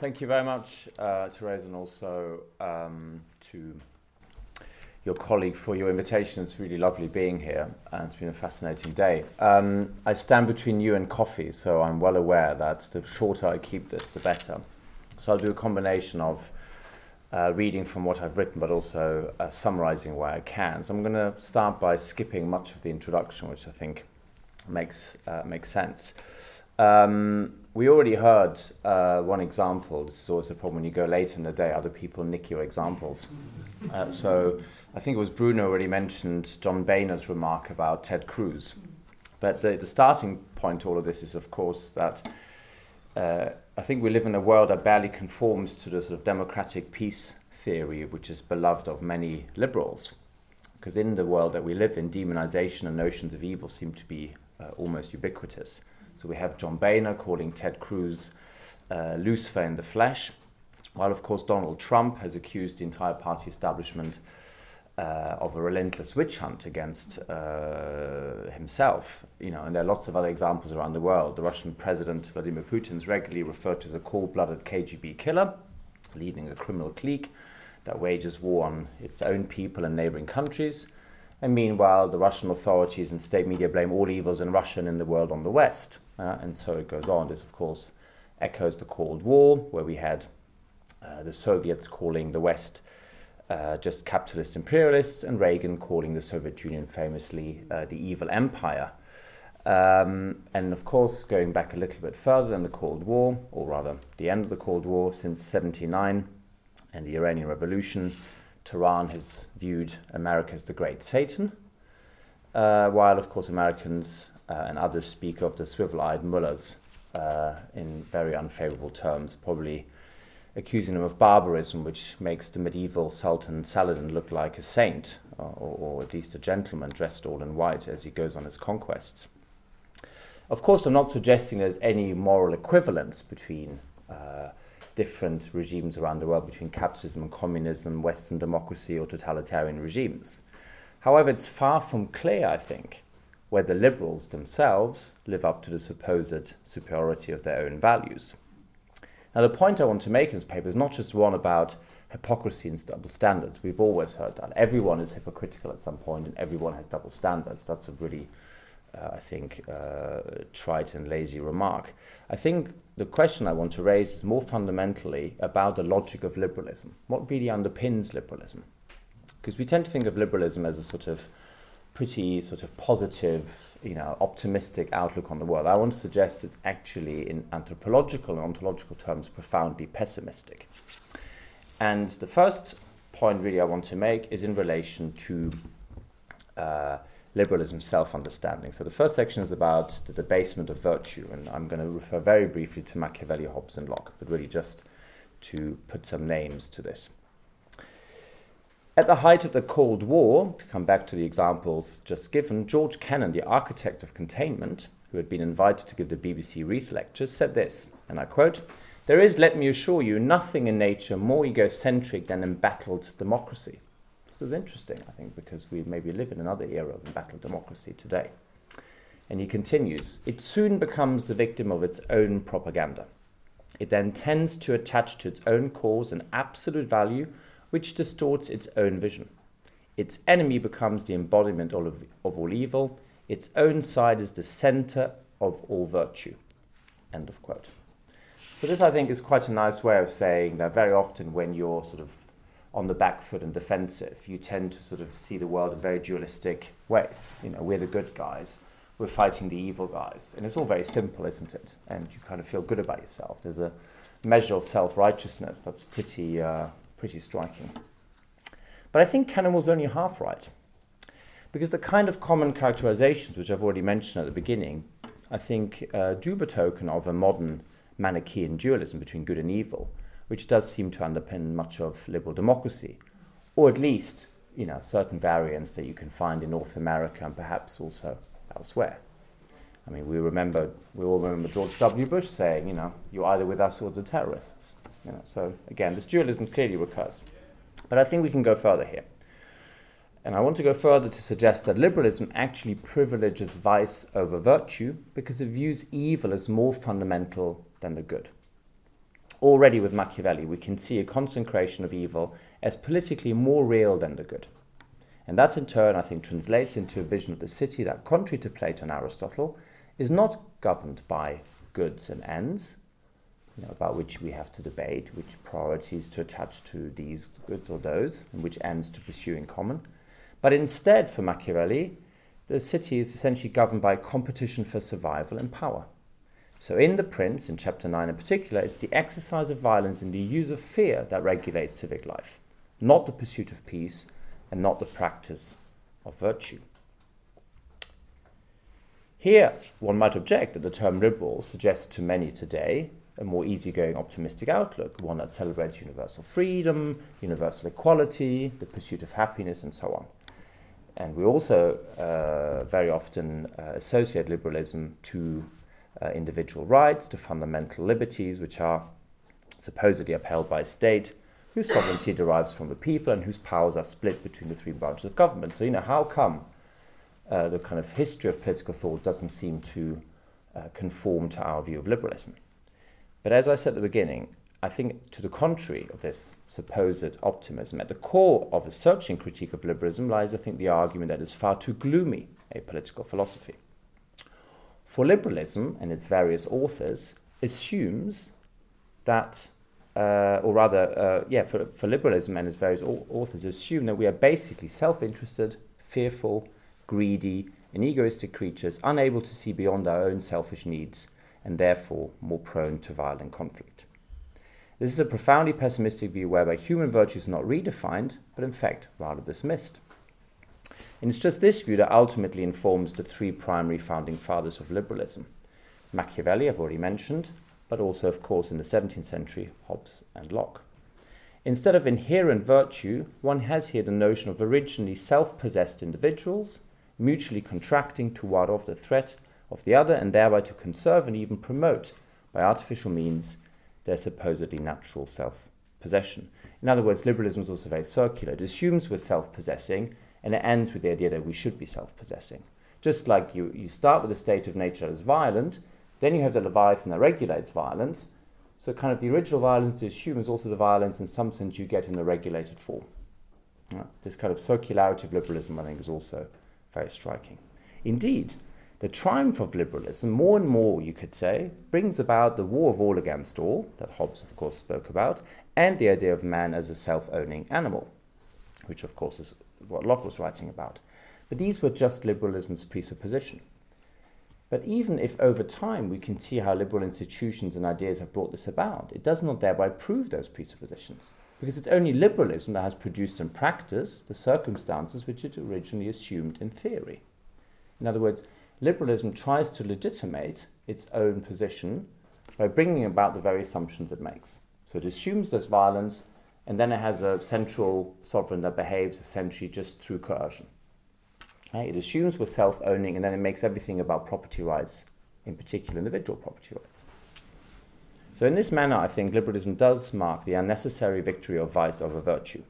Thank you very much, uh, Therese, and also um, to your colleague for your invitation. It's really lovely being here, and it's been a fascinating day. Um, I stand between you and coffee, so I'm well aware that the shorter I keep this, the better. So I'll do a combination of uh, reading from what I've written, but also uh, summarizing where I can. So I'm going to start by skipping much of the introduction, which I think makes uh, makes sense. Um, we already heard uh, one example. This is always a problem when you go late in the day, other people nick your examples. Uh, so I think it was Bruno already mentioned John Boehner's remark about Ted Cruz. But the, the starting point to all of this is, of course, that uh, I think we live in a world that barely conforms to the sort of democratic peace theory, which is beloved of many liberals. Because in the world that we live in, demonization and notions of evil seem to be uh, almost ubiquitous. So we have John Boehner calling Ted Cruz uh, Lucifer in the flesh, while of course Donald Trump has accused the entire party establishment uh, of a relentless witch hunt against uh, himself. You know, and there are lots of other examples around the world. The Russian President Vladimir Putin is regularly referred to as a cold-blooded KGB killer, leading a criminal clique that wages war on its own people and neighboring countries. And meanwhile, the Russian authorities and state media blame all evils in Russia and in the world on the West. Uh, and so it goes on. This, of course, echoes the Cold War, where we had uh, the Soviets calling the West uh, just capitalist imperialists, and Reagan calling the Soviet Union famously uh, the evil empire. Um, and of course, going back a little bit further than the Cold War, or rather the end of the Cold War, since 79 and the Iranian Revolution, Tehran has viewed America as the great Satan, uh, while, of course, Americans uh, and others speak of the swivel eyed mullahs uh, in very unfavorable terms, probably accusing them of barbarism, which makes the medieval Sultan Saladin look like a saint, or, or, at least a gentleman dressed all in white as he goes on his conquests. Of course, I'm not suggesting there's any moral equivalence between uh, different regimes around the world, between capitalism and communism, Western democracy, or totalitarian regimes. However, it's far from clear, I think, where the liberals themselves live up to the supposed superiority of their own values. Now, the point I want to make in this paper is not just one about hypocrisy and double standards. We've always heard that. Everyone is hypocritical at some point and everyone has double standards. That's a really, uh, I think, uh, trite and lazy remark. I think the question I want to raise is more fundamentally about the logic of liberalism. What really underpins liberalism? Because we tend to think of liberalism as a sort of pretty sort of positive, you know, optimistic outlook on the world. I want to suggest it's actually, in anthropological and ontological terms, profoundly pessimistic. And the first point, really, I want to make is in relation to uh, liberalism self understanding. So the first section is about the debasement of virtue, and I'm going to refer very briefly to Machiavelli, Hobbes, and Locke, but really just to put some names to this. At the height of the Cold War, to come back to the examples just given, George Kennan, the architect of containment, who had been invited to give the BBC Reith lectures, said this, and I quote, There is, let me assure you, nothing in nature more egocentric than embattled democracy. This is interesting, I think, because we maybe live in another era of embattled democracy today. And he continues, It soon becomes the victim of its own propaganda. It then tends to attach to its own cause an absolute value which distorts its own vision. Its enemy becomes the embodiment of, of all evil. Its own side is the center of all virtue. End of quote. So, this I think is quite a nice way of saying that very often when you're sort of on the back foot and defensive, you tend to sort of see the world in very dualistic ways. You know, we're the good guys, we're fighting the evil guys. And it's all very simple, isn't it? And you kind of feel good about yourself. There's a measure of self righteousness that's pretty, uh, pretty striking. But I think Kennan was only half right. Because the kind of common characterizations which I've already mentioned at the beginning, I think, uh, do betoken of a modern Manichaean dualism between good and evil, which does seem to underpin much of liberal democracy, or at least, you know, certain variants that you can find in North America and perhaps also elsewhere. I mean, we remember, we all remember George W. Bush saying, you know, you're either with us or the terrorists. You know, so again, this dualism clearly recurs. But I think we can go further here. And I want to go further to suggest that liberalism actually privileges vice over virtue because it views evil as more fundamental than the good. already with Machiavelli, we can see a consecration of evil as politically more real than the good. And that in turn, I think, translates into a vision of the city that, contrary to Plato and Aristotle, is not governed by goods and ends, you know, about which we have to debate which priorities to attach to these goods or those, and which ends to pursue in common. But instead, for Machiavelli, the city is essentially governed by competition for survival and power. So, in The Prince, in chapter 9 in particular, it's the exercise of violence and the use of fear that regulates civic life, not the pursuit of peace and not the practice of virtue. Here, one might object that the term liberal suggests to many today a more easygoing, optimistic outlook, one that celebrates universal freedom, universal equality, the pursuit of happiness, and so on. And we also uh, very often uh, associate liberalism to uh, individual rights, to fundamental liberties, which are supposedly upheld by a state whose sovereignty derives from the people and whose powers are split between the three branches of government. So, you know, how come uh, the kind of history of political thought doesn't seem to uh, conform to our view of liberalism? But as I said at the beginning, I think to the contrary of this supposed optimism, at the core of a searching critique of liberalism lies, I think, the argument that it's far too gloomy a political philosophy. For liberalism and its various authors assumes that, uh, or rather, uh, yeah, for, for liberalism and its various authors assume that we are basically self interested, fearful, greedy, and egoistic creatures unable to see beyond our own selfish needs and therefore more prone to violent conflict. This is a profoundly pessimistic view whereby human virtue is not redefined, but in fact rather dismissed. And it's just this view that ultimately informs the three primary founding fathers of liberalism Machiavelli, I've already mentioned, but also, of course, in the 17th century, Hobbes and Locke. Instead of inherent virtue, one has here the notion of originally self possessed individuals mutually contracting to ward off the threat of the other and thereby to conserve and even promote by artificial means their supposedly natural self possession. In other words, liberalism is also very circular. It assumes we're self possessing and it ends with the idea that we should be self possessing. Just like you, you start with a state of nature that is violent, then you have the Leviathan that regulates violence. So, kind of the original violence you assume is also the violence in some sense you get in the regulated form. This kind of circularity of liberalism, I think, is also very striking. Indeed, the triumph of liberalism, more and more, you could say, brings about the war of all against all, that Hobbes, of course, spoke about, and the idea of man as a self owning animal, which, of course, is what Locke was writing about. But these were just liberalism's presupposition. But even if over time we can see how liberal institutions and ideas have brought this about, it does not thereby prove those presuppositions, because it's only liberalism that has produced in practice the circumstances which it originally assumed in theory. In other words, liberalism tries to legitimate its own position by bringing about the very assumptions it makes. So it assumes there's violence, and then it has a central sovereign that behaves essentially just through coercion. It assumes we're self owning, and then it makes everything about property rights, in particular individual property rights. So, in this manner, I think liberalism does mark the unnecessary victory of vice over virtue.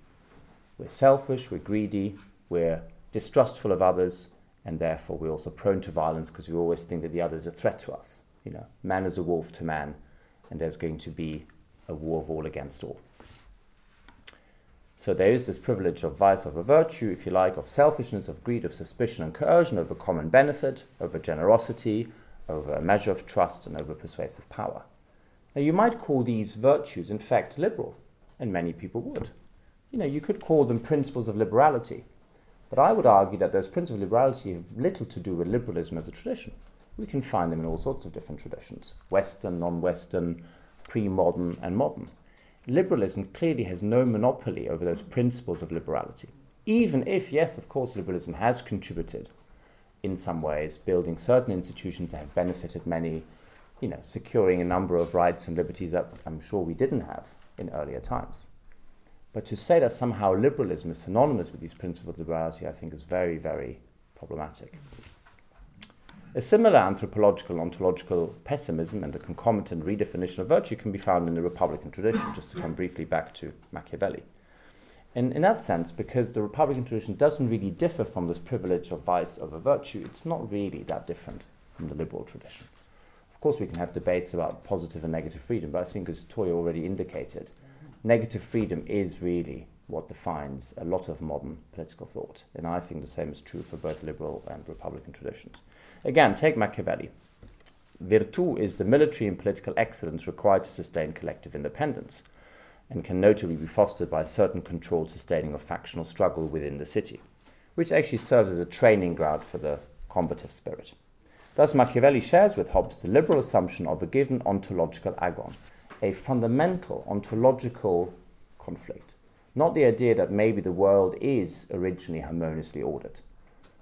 We're selfish, we're greedy, we're distrustful of others, and therefore we're also prone to violence because we always think that the other is a threat to us. You know, man is a wolf to man, and there's going to be a war of all against all. So there is this privilege of vice over virtue, if you like, of selfishness, of greed, of suspicion and coercion over common benefit, over generosity, over a measure of trust, and over persuasive power. Now, you might call these virtues, in fact, liberal, and many people would. You know, you could call them principles of liberality, but I would argue that those principles of liberality have little to do with liberalism as a tradition. We can find them in all sorts of different traditions Western, non Western, pre modern, and modern. Liberalism clearly has no monopoly over those principles of liberality. Even if, yes, of course, liberalism has contributed in some ways, building certain institutions that have benefited many, you know, securing a number of rights and liberties that I'm sure we didn't have in earlier times. But to say that somehow liberalism is synonymous with these principles of liberality, I think is very, very problematic. A similar anthropological ontological pessimism and a concomitant redefinition of virtue can be found in the Republican tradition, just to come briefly back to Machiavelli. And in that sense, because the Republican tradition doesn't really differ from this privilege of vice over virtue, it's not really that different from the liberal tradition. Of course, we can have debates about positive and negative freedom, but I think, as Toya already indicated, negative freedom is really what defines a lot of modern political thought. And I think the same is true for both liberal and republican traditions. Again, take Machiavelli. Virtù is the military and political excellence required to sustain collective independence and can notably be fostered by a certain controlled sustaining of factional struggle within the city, which actually serves as a training ground for the combative spirit. Thus, Machiavelli shares with Hobbes the liberal assumption of a given ontological agon, a fundamental ontological conflict, not the idea that maybe the world is originally harmoniously ordered.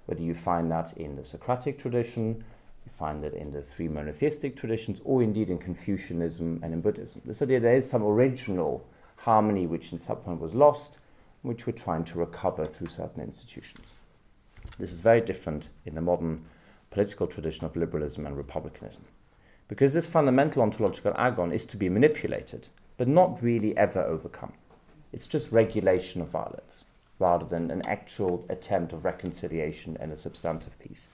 Whether you find that in the Socratic tradition, you find it in the three monotheistic traditions, or indeed in Confucianism and in Buddhism. This idea there is some original harmony which in some point was lost, which we're trying to recover through certain institutions. This is very different in the modern political tradition of liberalism and republicanism. Because this fundamental ontological agon is to be manipulated, but not really ever overcome. It's just regulation of violence, rather than an actual attempt of reconciliation and a substantive peace.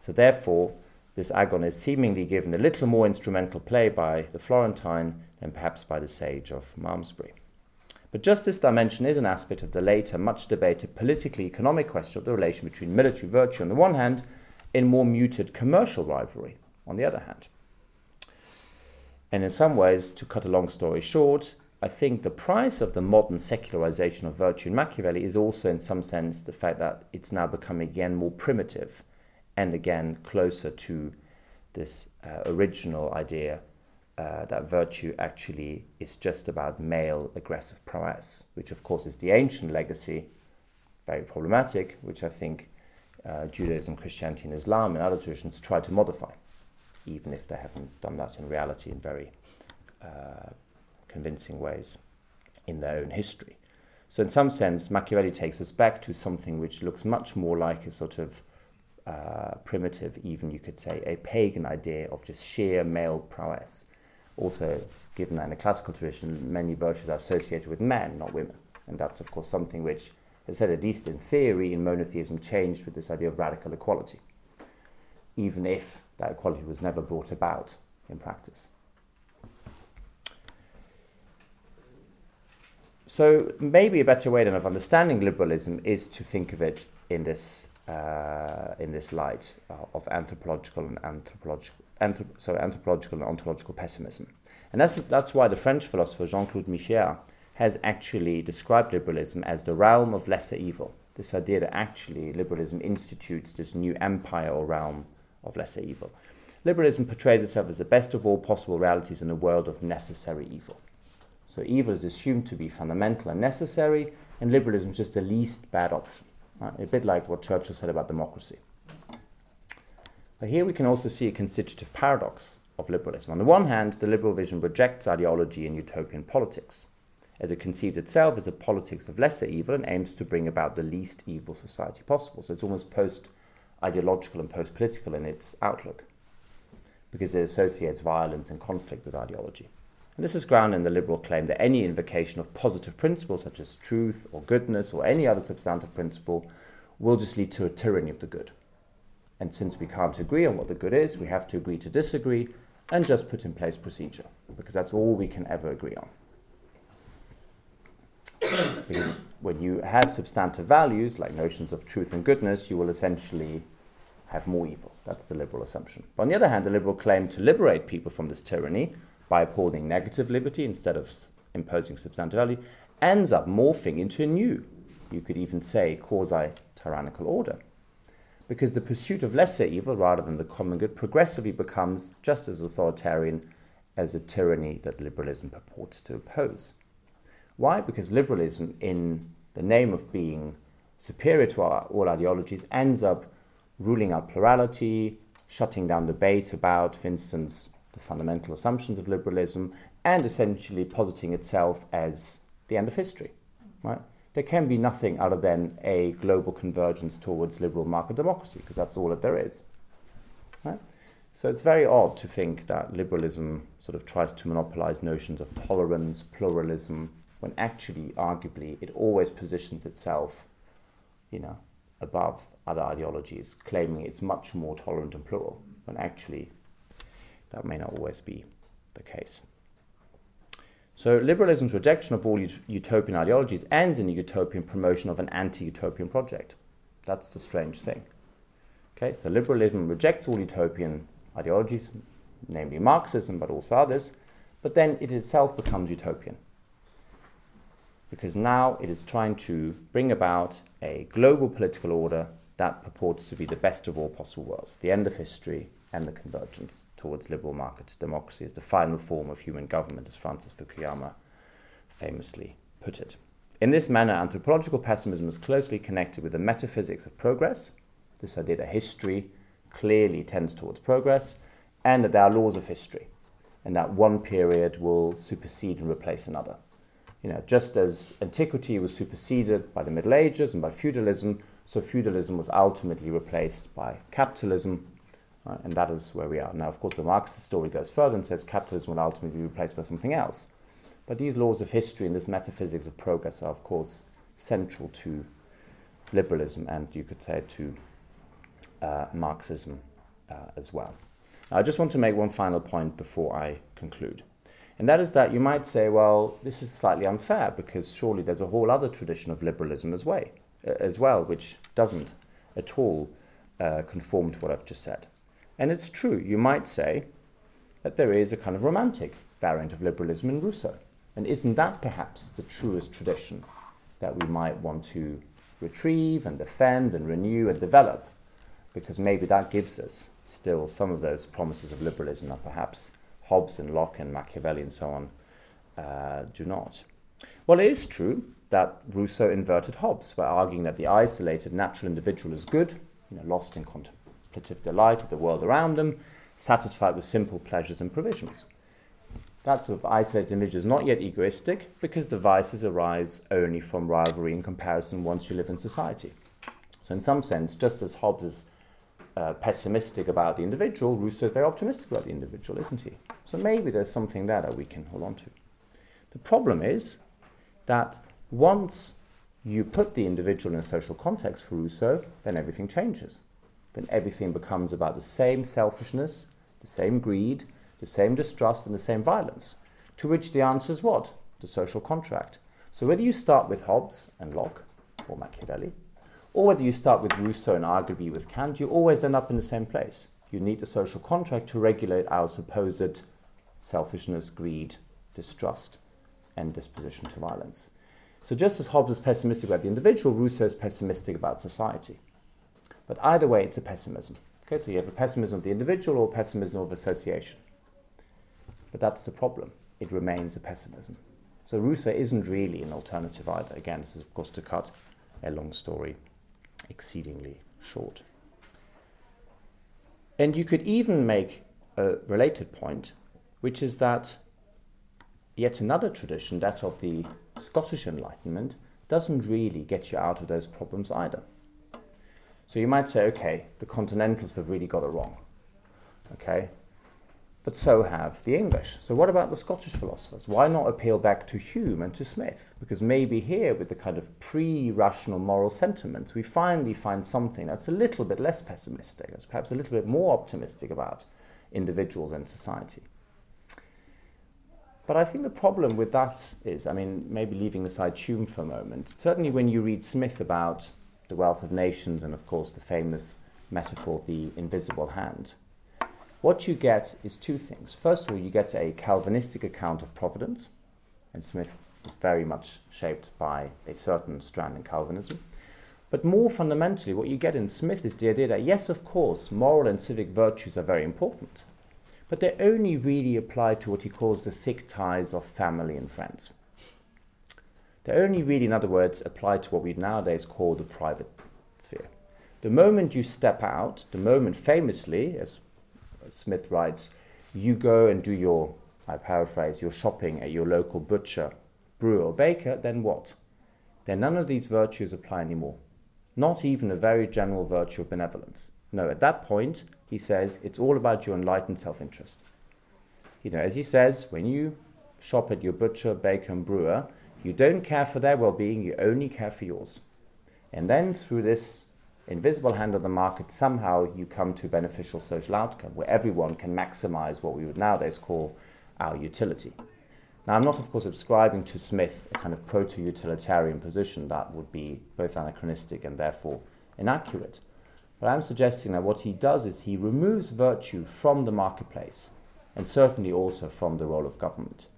So, therefore, this agon is seemingly given a little more instrumental play by the Florentine than perhaps by the sage of Malmesbury. But just this dimension is an aspect of the later, much debated politically economic question of the relation between military virtue on the one hand and more muted commercial rivalry on the other hand. And in some ways, to cut a long story short, I think the price of the modern secularization of virtue in Machiavelli is also, in some sense, the fact that it's now becoming again more primitive and again closer to this uh, original idea uh, that virtue actually is just about male aggressive prowess, which of course is the ancient legacy, very problematic, which I think uh, Judaism, Christianity, and Islam and other traditions try to modify, even if they haven't done that in reality in very uh, convincing ways in their own history. So, in some sense, Machiavelli takes us back to something which looks much more like a sort of uh, primitive, even you could say, a pagan idea of just sheer male prowess. Also, given that in the classical tradition, many virtues are associated with men, not women. And that's, of course, something which, I said, at least in theory, in monotheism, changed with this idea of radical equality, even if that equality was never brought about in practice. So, maybe a better way than of understanding liberalism is to think of it in this uh, in this light uh, of anthropological and anthropological, anthrop- sorry, anthropological and ontological pessimism. And that's, that's why the French philosopher Jean Claude Michéa has actually described liberalism as the realm of lesser evil. This idea that actually liberalism institutes this new empire or realm of lesser evil. Liberalism portrays itself as the best of all possible realities in a world of necessary evil. So evil is assumed to be fundamental and necessary, and liberalism is just the least bad option. Uh, a bit like what Churchill said about democracy. But here we can also see a constitutive paradox of liberalism. On the one hand, the liberal vision rejects ideology and utopian politics, as it conceives itself as a politics of lesser evil and aims to bring about the least evil society possible. So it's almost post ideological and post political in its outlook, because it associates violence and conflict with ideology. And this is grounded in the liberal claim that any invocation of positive principles such as truth or goodness or any other substantive principle will just lead to a tyranny of the good. And since we can't agree on what the good is, we have to agree to disagree and just put in place procedure, because that's all we can ever agree on. when you have substantive values like notions of truth and goodness, you will essentially have more evil. That's the liberal assumption. But on the other hand, the liberal claim to liberate people from this tyranny by upholding negative liberty instead of imposing substantive value, ends up morphing into a new, you could even say, quasi tyrannical order. Because the pursuit of lesser evil rather than the common good progressively becomes just as authoritarian as the tyranny that liberalism purports to oppose. Why? Because liberalism, in the name of being superior to our, all ideologies, ends up ruling out plurality, shutting down debate about, for instance, the fundamental assumptions of liberalism, and essentially positing itself as the end of history. Right? There can be nothing other than a global convergence towards liberal market democracy, because that's all that there is. Right? So it's very odd to think that liberalism sort of tries to monopolize notions of tolerance, pluralism, when actually, arguably, it always positions itself, you know, above other ideologies, claiming it's much more tolerant and plural, when actually that may not always be the case. So, liberalism's rejection of all ut- utopian ideologies ends in a utopian promotion of an anti utopian project. That's the strange thing. Okay, so liberalism rejects all utopian ideologies, namely Marxism, but also others, but then it itself becomes utopian. Because now it is trying to bring about a global political order that purports to be the best of all possible worlds, the end of history and the convergence towards liberal market democracy is the final form of human government, as Francis Fukuyama famously put it. In this manner, anthropological pessimism is closely connected with the metaphysics of progress, this idea that history clearly tends towards progress, and that there are laws of history, and that one period will supersede and replace another. You know, just as antiquity was superseded by the Middle Ages and by feudalism, so feudalism was ultimately replaced by capitalism, uh, and that is where we are. Now, of course, the Marxist story goes further and says capitalism will ultimately be replaced by something else. But these laws of history and this metaphysics of progress are, of course, central to liberalism and you could say to uh, Marxism uh, as well. Now, I just want to make one final point before I conclude. And that is that you might say, well, this is slightly unfair because surely there's a whole other tradition of liberalism as, way, as well, which doesn't at all uh, conform to what I've just said. And it's true, you might say that there is a kind of romantic variant of liberalism in Rousseau. And isn't that perhaps the truest tradition that we might want to retrieve and defend and renew and develop? Because maybe that gives us still some of those promises of liberalism that perhaps Hobbes and Locke and Machiavelli and so on uh, do not. Well, it is true that Rousseau inverted Hobbes by arguing that the isolated natural individual is good, you know, lost in contemplative delight of the world around them, satisfied with simple pleasures and provisions. That sort of isolated image is not yet egoistic because the vices arise only from rivalry and comparison once you live in society. So, in some sense, just as Hobbes is uh, pessimistic about the individual, Rousseau is very optimistic about the individual, isn't he? So, maybe there's something there that we can hold on to. The problem is that once you put the individual in a social context for Rousseau, then everything changes then everything becomes about the same selfishness, the same greed, the same distrust, and the same violence. To which the answer is what? The social contract. So whether you start with Hobbes and Locke or Machiavelli, or whether you start with Rousseau and arguably with Kant, you always end up in the same place. You need a social contract to regulate our supposed selfishness, greed, distrust, and disposition to violence. So just as Hobbes is pessimistic about the individual, Rousseau is pessimistic about society. But either way, it's a pessimism. Okay, so you have a pessimism of the individual or pessimism of association. But that's the problem. It remains a pessimism. So Rousseau isn't really an alternative either. Again, this is, of course, to cut a long story exceedingly short. And you could even make a related point, which is that yet another tradition, that of the Scottish Enlightenment, doesn't really get you out of those problems either. So you might say, okay, the Continentals have really got it wrong. Okay? But so have the English. So what about the Scottish philosophers? Why not appeal back to Hume and to Smith? Because maybe here, with the kind of pre-rational moral sentiments, we finally find something that's a little bit less pessimistic, that's perhaps a little bit more optimistic about individuals and society. But I think the problem with that is, I mean, maybe leaving aside Hume for a moment, certainly when you read Smith about the wealth of nations, and of course the famous metaphor of the invisible hand. What you get is two things. First of all, you get a Calvinistic account of providence, and Smith is very much shaped by a certain strand in Calvinism. But more fundamentally, what you get in Smith is the idea that, yes, of course, moral and civic virtues are very important, but they only really apply to what he calls the thick ties of family and friends. They only really, in other words, apply to what we nowadays call the private sphere. The moment you step out, the moment famously, as Smith writes, you go and do your, I paraphrase, your shopping at your local butcher, brewer, or baker, then what? Then none of these virtues apply anymore. Not even a very general virtue of benevolence. No, at that point, he says, it's all about your enlightened self interest. You know, as he says, when you shop at your butcher, baker, and brewer, you don't care for their well being, you only care for yours. And then through this invisible hand of the market, somehow you come to a beneficial social outcome where everyone can maximize what we would nowadays call our utility. Now, I'm not, of course, subscribing to Smith, a kind of proto utilitarian position that would be both anachronistic and therefore inaccurate. But I'm suggesting that what he does is he removes virtue from the marketplace and certainly also from the role of government.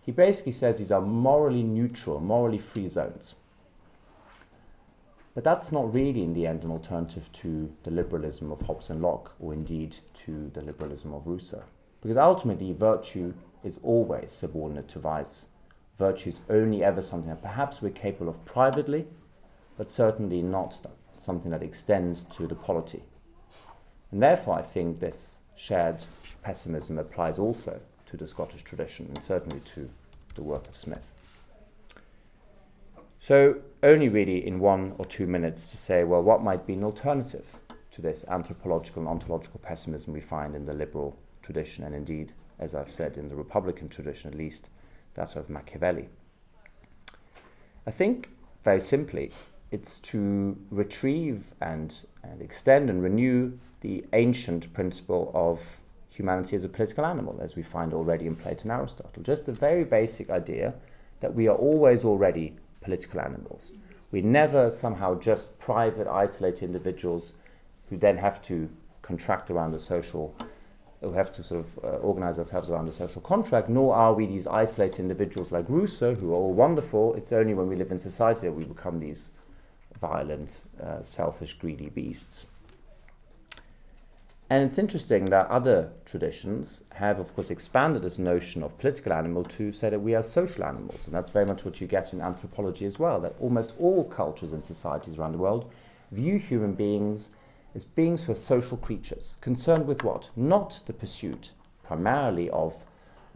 He basically says these are morally neutral, morally free zones. But that's not really, in the end, an alternative to the liberalism of Hobbes and Locke, or indeed to the liberalism of Rousseau. Because ultimately, virtue is always subordinate to vice. Virtue is only ever something that perhaps we're capable of privately, but certainly not something that extends to the polity. And therefore, I think this shared pessimism applies also to the Scottish tradition and certainly to the work of Smith. So, only really in one or two minutes to say, well, what might be an alternative to this anthropological and ontological pessimism we find in the liberal tradition, and indeed, as I've said, in the Republican tradition at least, that of Machiavelli. I think, very simply, it's to retrieve and, and extend and renew the ancient principle of humanity as a political animal, as we find already in Plato and Aristotle. Just a very basic idea that we are always already political animals. We never somehow just private, isolated individuals who then have to contract around the social, who have to sort of uh, organize ourselves around the social contract, nor are we these isolated individuals like Rousseau, who are all wonderful. It's only when we live in society that we become these violent, uh, selfish, greedy beasts. And it's interesting that other traditions have, of course, expanded this notion of political animal to say that we are social animals. And that's very much what you get in anthropology as well, that almost all cultures and societies around the world view human beings as beings who are social creatures, concerned with what? Not the pursuit primarily of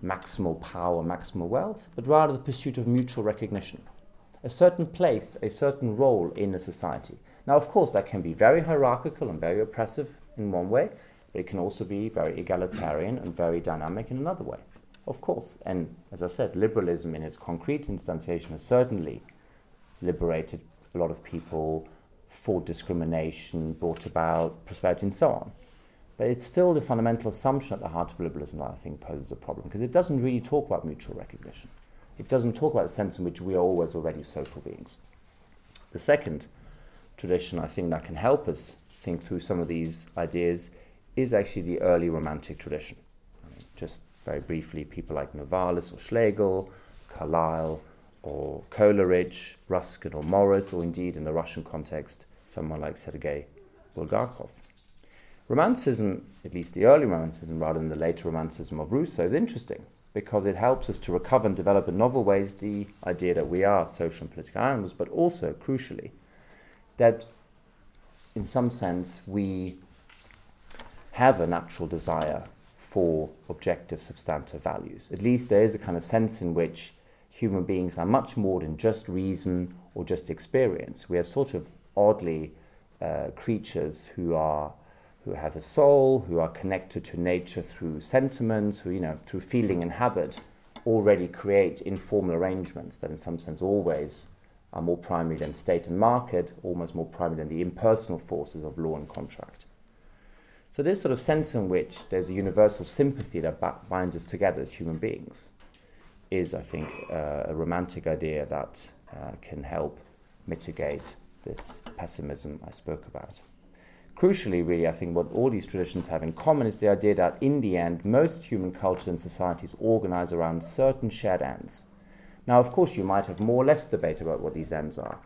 maximal power, maximal wealth, but rather the pursuit of mutual recognition. A certain place, a certain role in a society. Now, of course, that can be very hierarchical and very oppressive in one way, but it can also be very egalitarian and very dynamic in another way. Of course, and as I said, liberalism in its concrete instantiation has certainly liberated a lot of people, fought discrimination, brought about prosperity, and so on. But it's still the fundamental assumption at the heart of liberalism that I think poses a problem because it doesn't really talk about mutual recognition. It doesn't talk about the sense in which we are always already social beings. The second tradition I think that can help us think through some of these ideas is actually the early Romantic tradition. I mean, just very briefly, people like Novalis or Schlegel, Carlyle or Coleridge, Ruskin or Morris, or indeed in the Russian context, someone like Sergei Bulgakov. Romanticism, at least the early Romanticism rather than the later Romanticism of Rousseau, is interesting because it helps us to recover and develop in novel ways the idea that we are social and political animals, but also, crucially, that in some sense we have a natural desire for objective substantive values. At least there is a kind of sense in which human beings are much more than just reason or just experience. We are sort of oddly uh, creatures who are who have a soul, who are connected to nature through sentiments, who you know through feeling and habit, already create informal arrangements that in some sense always are more primary than state and market, almost more primary than the impersonal forces of law and contract. So, this sort of sense in which there's a universal sympathy that binds us together as human beings is, I think, uh, a romantic idea that uh, can help mitigate this pessimism I spoke about. Crucially, really, I think what all these traditions have in common is the idea that in the end, most human cultures and societies organize around certain shared ends. Now, of course, you might have more or less debate about what these ends are.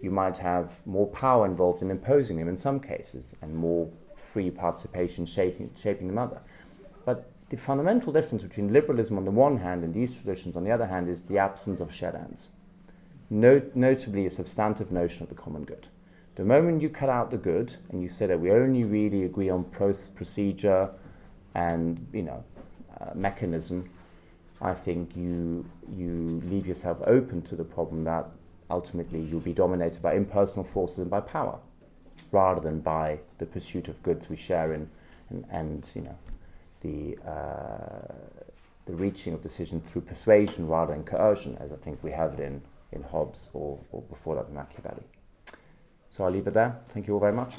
You might have more power involved in imposing them in some cases, and more free participation shaping, shaping the mother. But the fundamental difference between liberalism on the one hand and these traditions on the other hand is the absence of shared ends. Not, notably, a substantive notion of the common good. The moment you cut out the good and you say that we only really agree on procedure and you know uh, mechanism, I think you you leave yourself open to the problem that ultimately you'll be dominated by impersonal forces and by power rather than by the pursuit of goods we share in and, and you know the uh, the reaching of decision through persuasion rather than coercion, as I think we have it in, in Hobbes or, or before that in Machiavelli. So I'll leave it there. Thank you all very much.